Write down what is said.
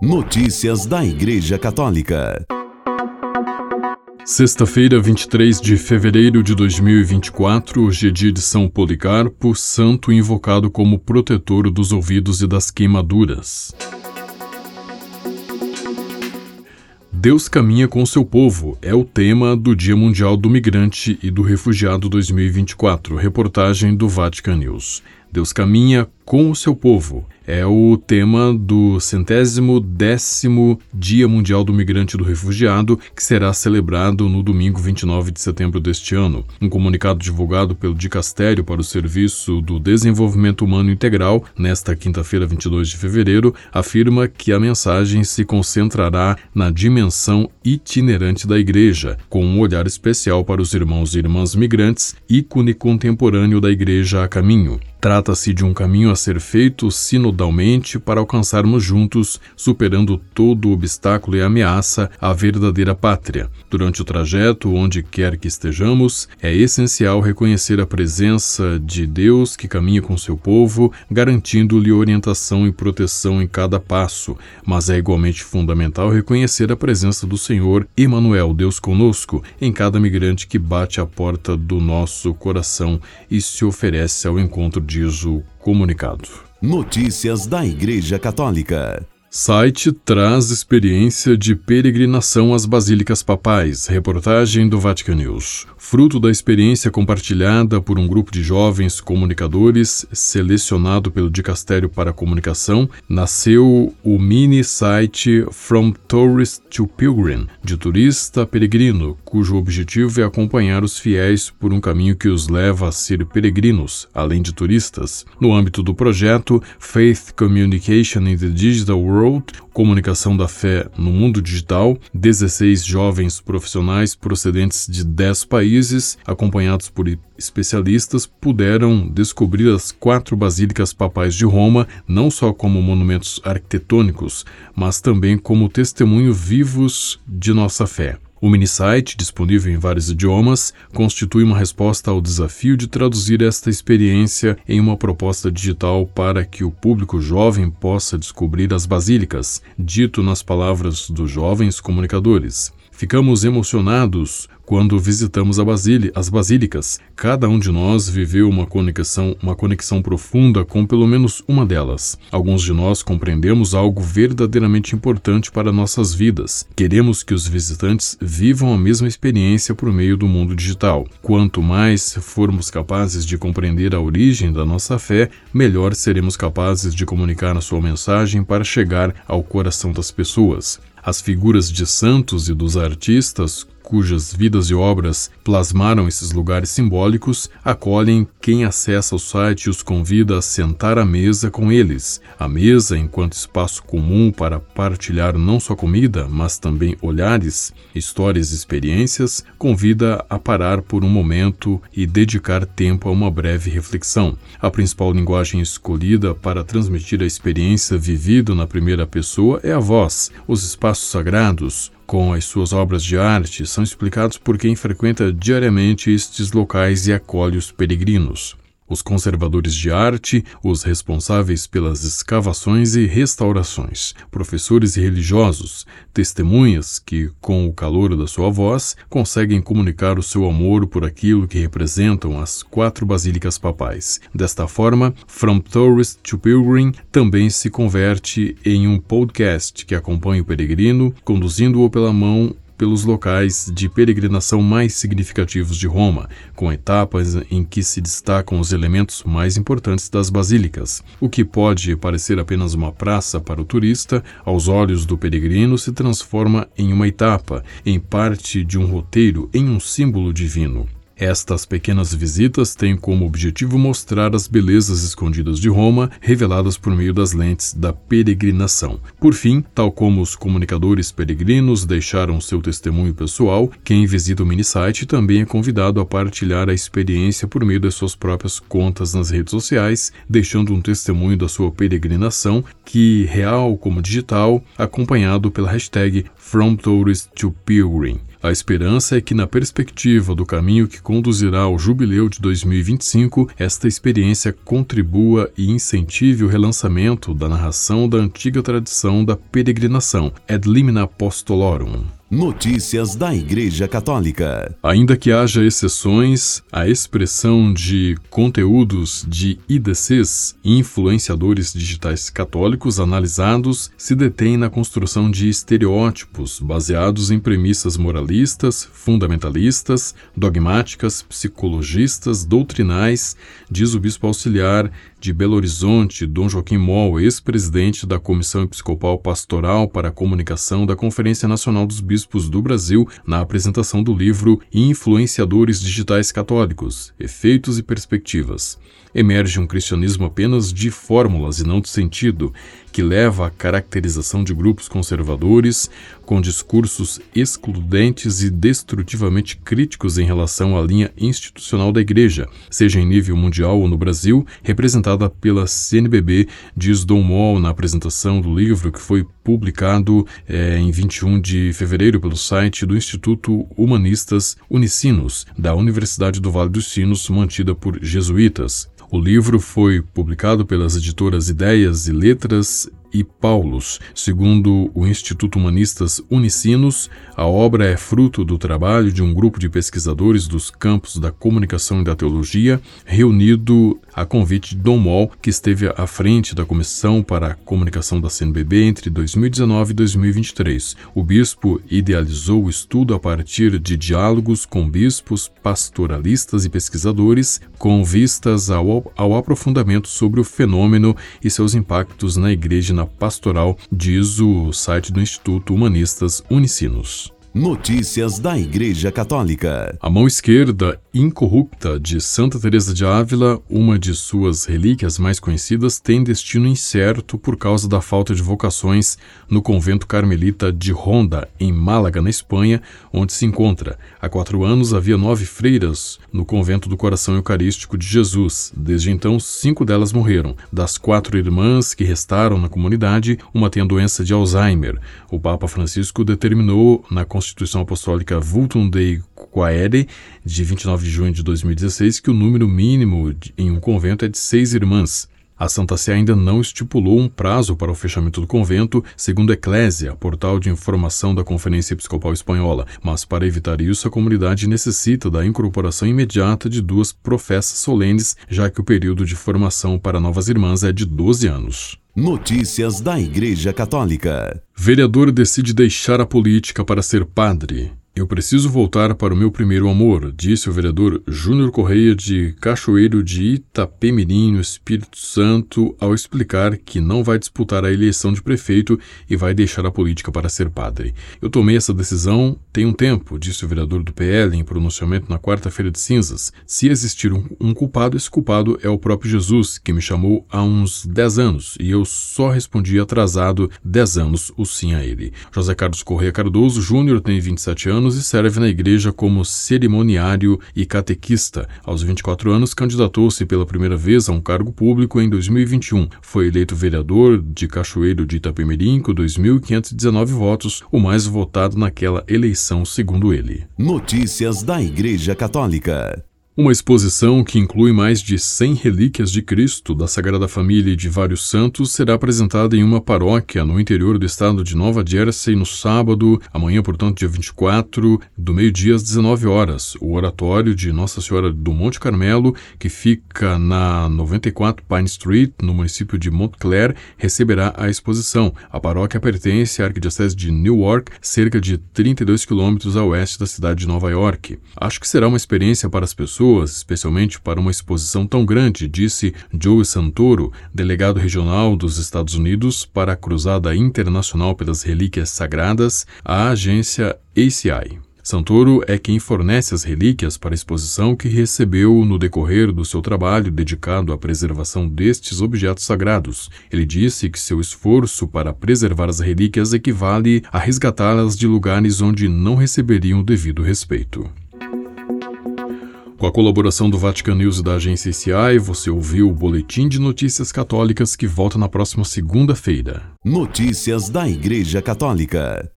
Notícias da Igreja Católica. Sexta-feira, 23 de fevereiro de 2024, hoje é dia de São Policarpo, santo invocado como protetor dos ouvidos e das queimaduras. Deus caminha com seu povo é o tema do Dia Mundial do Migrante e do Refugiado 2024, reportagem do Vatican News. Deus caminha com o seu povo. É o tema do centésimo décimo Dia Mundial do Migrante e do Refugiado, que será celebrado no domingo 29 de setembro deste ano. Um comunicado divulgado pelo Dicastério para o Serviço do Desenvolvimento Humano Integral, nesta quinta-feira, 22 de fevereiro, afirma que a mensagem se concentrará na dimensão itinerante da Igreja, com um olhar especial para os irmãos e irmãs migrantes, ícone contemporâneo da Igreja a caminho. Trata-se de um caminho a ser feito sinodalmente para alcançarmos juntos, superando todo obstáculo e ameaça, a verdadeira pátria. Durante o trajeto, onde quer que estejamos, é essencial reconhecer a presença de Deus que caminha com seu povo, garantindo-lhe orientação e proteção em cada passo, mas é igualmente fundamental reconhecer a presença do Senhor, Emmanuel, Deus conosco, em cada migrante que bate à porta do nosso coração e se oferece ao encontro diz o comunicado. Notícias da Igreja Católica. Site traz experiência de peregrinação às basílicas papais. Reportagem do Vatican News. Fruto da experiência compartilhada por um grupo de jovens comunicadores selecionado pelo Dicastério para Comunicação, nasceu o mini site From Tourist to Pilgrim, de turista a peregrino, cujo objetivo é acompanhar os fiéis por um caminho que os leva a ser peregrinos, além de turistas. No âmbito do projeto Faith Communication in the Digital World, World, Comunicação da Fé no Mundo Digital, 16 jovens profissionais procedentes de 10 países, acompanhados por especialistas, puderam descobrir as quatro basílicas papais de Roma, não só como monumentos arquitetônicos, mas também como testemunho vivos de nossa fé. O minisite, disponível em vários idiomas, constitui uma resposta ao desafio de traduzir esta experiência em uma proposta digital para que o público jovem possa descobrir as basílicas, dito nas palavras dos jovens comunicadores. Ficamos emocionados quando visitamos Basília, as basílicas. Cada um de nós viveu uma conexão, uma conexão profunda com pelo menos uma delas. Alguns de nós compreendemos algo verdadeiramente importante para nossas vidas. Queremos que os visitantes vivam a mesma experiência por meio do mundo digital. Quanto mais formos capazes de compreender a origem da nossa fé, melhor seremos capazes de comunicar a sua mensagem para chegar ao coração das pessoas. As figuras de santos e dos artistas cujas vidas e obras plasmaram esses lugares simbólicos, acolhem quem acessa o site e os convida a sentar à mesa com eles. A mesa, enquanto espaço comum para partilhar não só comida, mas também olhares, histórias e experiências, convida a parar por um momento e dedicar tempo a uma breve reflexão. A principal linguagem escolhida para transmitir a experiência vivida na primeira pessoa é a voz. Os espaços sagrados, com as suas obras de arte são explicados por quem frequenta diariamente estes locais e acolhe os peregrinos os conservadores de arte, os responsáveis pelas escavações e restaurações, professores e religiosos, testemunhas que, com o calor da sua voz, conseguem comunicar o seu amor por aquilo que representam as quatro basílicas papais. Desta forma, From Tourist to Pilgrim também se converte em um podcast que acompanha o peregrino, conduzindo-o pela mão pelos locais de peregrinação mais significativos de Roma, com etapas em que se destacam os elementos mais importantes das basílicas. O que pode parecer apenas uma praça para o turista, aos olhos do peregrino se transforma em uma etapa, em parte de um roteiro, em um símbolo divino. Estas pequenas visitas têm como objetivo mostrar as belezas escondidas de Roma, reveladas por meio das lentes da peregrinação. Por fim, tal como os comunicadores peregrinos deixaram seu testemunho pessoal, quem visita o minisite também é convidado a partilhar a experiência por meio das suas próprias contas nas redes sociais, deixando um testemunho da sua peregrinação, que real como digital, acompanhado pela hashtag From Tourist to Pilgrim. A esperança é que, na perspectiva do caminho que conduzirá ao jubileu de 2025, esta experiência contribua e incentive o relançamento da narração da antiga tradição da peregrinação, ad limina apostolorum. Notícias da Igreja Católica. Ainda que haja exceções, a expressão de conteúdos de IDCs, influenciadores digitais católicos analisados, se detém na construção de estereótipos baseados em premissas moralistas, fundamentalistas, dogmáticas, psicologistas, doutrinais, diz o bispo auxiliar de Belo Horizonte, Dom Joaquim Moll, ex-presidente da Comissão Episcopal Pastoral para a Comunicação da Conferência Nacional dos Bispos do Brasil, na apresentação do livro Influenciadores Digitais Católicos: Efeitos e Perspectivas. Emerge um cristianismo apenas de fórmulas e não de sentido, que leva à caracterização de grupos conservadores com discursos excludentes e destrutivamente críticos em relação à linha institucional da Igreja, seja em nível mundial ou no Brasil, representada pela CNBB, diz Dom Moll na apresentação do livro que foi publicado é, em 21 de fevereiro pelo site do Instituto Humanistas Unicinos, da Universidade do Vale dos Sinos, mantida por jesuítas. O livro foi publicado pelas editoras Ideias e Letras e Paulus. Segundo o Instituto Humanistas Unicinos, a obra é fruto do trabalho de um grupo de pesquisadores dos campos da comunicação e da teologia, reunido a convite de Dom Moll, que esteve à frente da Comissão para a Comunicação da CNBB entre 2019 e 2023. O bispo idealizou o estudo a partir de diálogos com bispos, pastoralistas e pesquisadores, com vistas ao, ao aprofundamento sobre o fenômeno e seus impactos na igreja na pastoral, diz o site do Instituto Humanistas Unicinos. Notícias da Igreja Católica. A mão esquerda incorrupta de Santa Teresa de Ávila, uma de suas relíquias mais conhecidas, tem destino incerto por causa da falta de vocações no convento carmelita de Ronda, em Málaga, na Espanha, onde se encontra. Há quatro anos havia nove freiras no convento do Coração Eucarístico de Jesus. Desde então, cinco delas morreram. Das quatro irmãs que restaram na comunidade, uma tem a doença de Alzheimer. O Papa Francisco determinou na Constituição Apostólica Vultum Dei Quaere, de 29 de junho de 2016, que o número mínimo em um convento é de seis irmãs. A Santa Sé ainda não estipulou um prazo para o fechamento do convento, segundo a Eclésia, portal de informação da Conferência Episcopal Espanhola, mas para evitar isso, a comunidade necessita da incorporação imediata de duas professas solenes, já que o período de formação para novas irmãs é de 12 anos. Notícias da Igreja Católica. Vereador decide deixar a política para ser padre. Eu preciso voltar para o meu primeiro amor, disse o vereador Júnior Correia de Cachoeiro de Itapemirim, no Espírito Santo, ao explicar que não vai disputar a eleição de prefeito e vai deixar a política para ser padre. Eu tomei essa decisão tem um tempo, disse o vereador do PL em pronunciamento na quarta-feira de cinzas. Se existir um, um culpado, esse culpado é o próprio Jesus, que me chamou há uns 10 anos, e eu só respondi atrasado 10 anos o sim a ele. José Carlos Correia Cardoso Júnior tem 27 anos anos e serve na igreja como cerimoniário e catequista. Aos 24 anos, candidatou-se pela primeira vez a um cargo público em 2021. Foi eleito vereador de Cachoeiro de Itapemirim com 2.519 votos, o mais votado naquela eleição, segundo ele. Notícias da Igreja Católica. Uma exposição que inclui mais de 100 relíquias de Cristo, da Sagrada Família e de vários santos será apresentada em uma paróquia no interior do estado de Nova Jersey no sábado, amanhã, portanto, dia 24, do meio-dia às 19 horas. O oratório de Nossa Senhora do Monte Carmelo, que fica na 94 Pine Street, no município de Montclair, receberá a exposição. A paróquia pertence à Arquidiocese de Newark, cerca de 32 quilômetros a oeste da cidade de Nova York. Acho que será uma experiência para as pessoas pessoas, especialmente para uma exposição tão grande, disse Joe Santoro, delegado regional dos Estados Unidos para a Cruzada Internacional pelas Relíquias Sagradas, à agência ACI. Santoro é quem fornece as relíquias para a exposição que recebeu no decorrer do seu trabalho dedicado à preservação destes objetos sagrados. Ele disse que seu esforço para preservar as relíquias equivale a resgatá-las de lugares onde não receberiam o devido respeito. Com a colaboração do Vatican News e da agência ICI, você ouviu o Boletim de Notícias Católicas que volta na próxima segunda-feira. Notícias da Igreja Católica.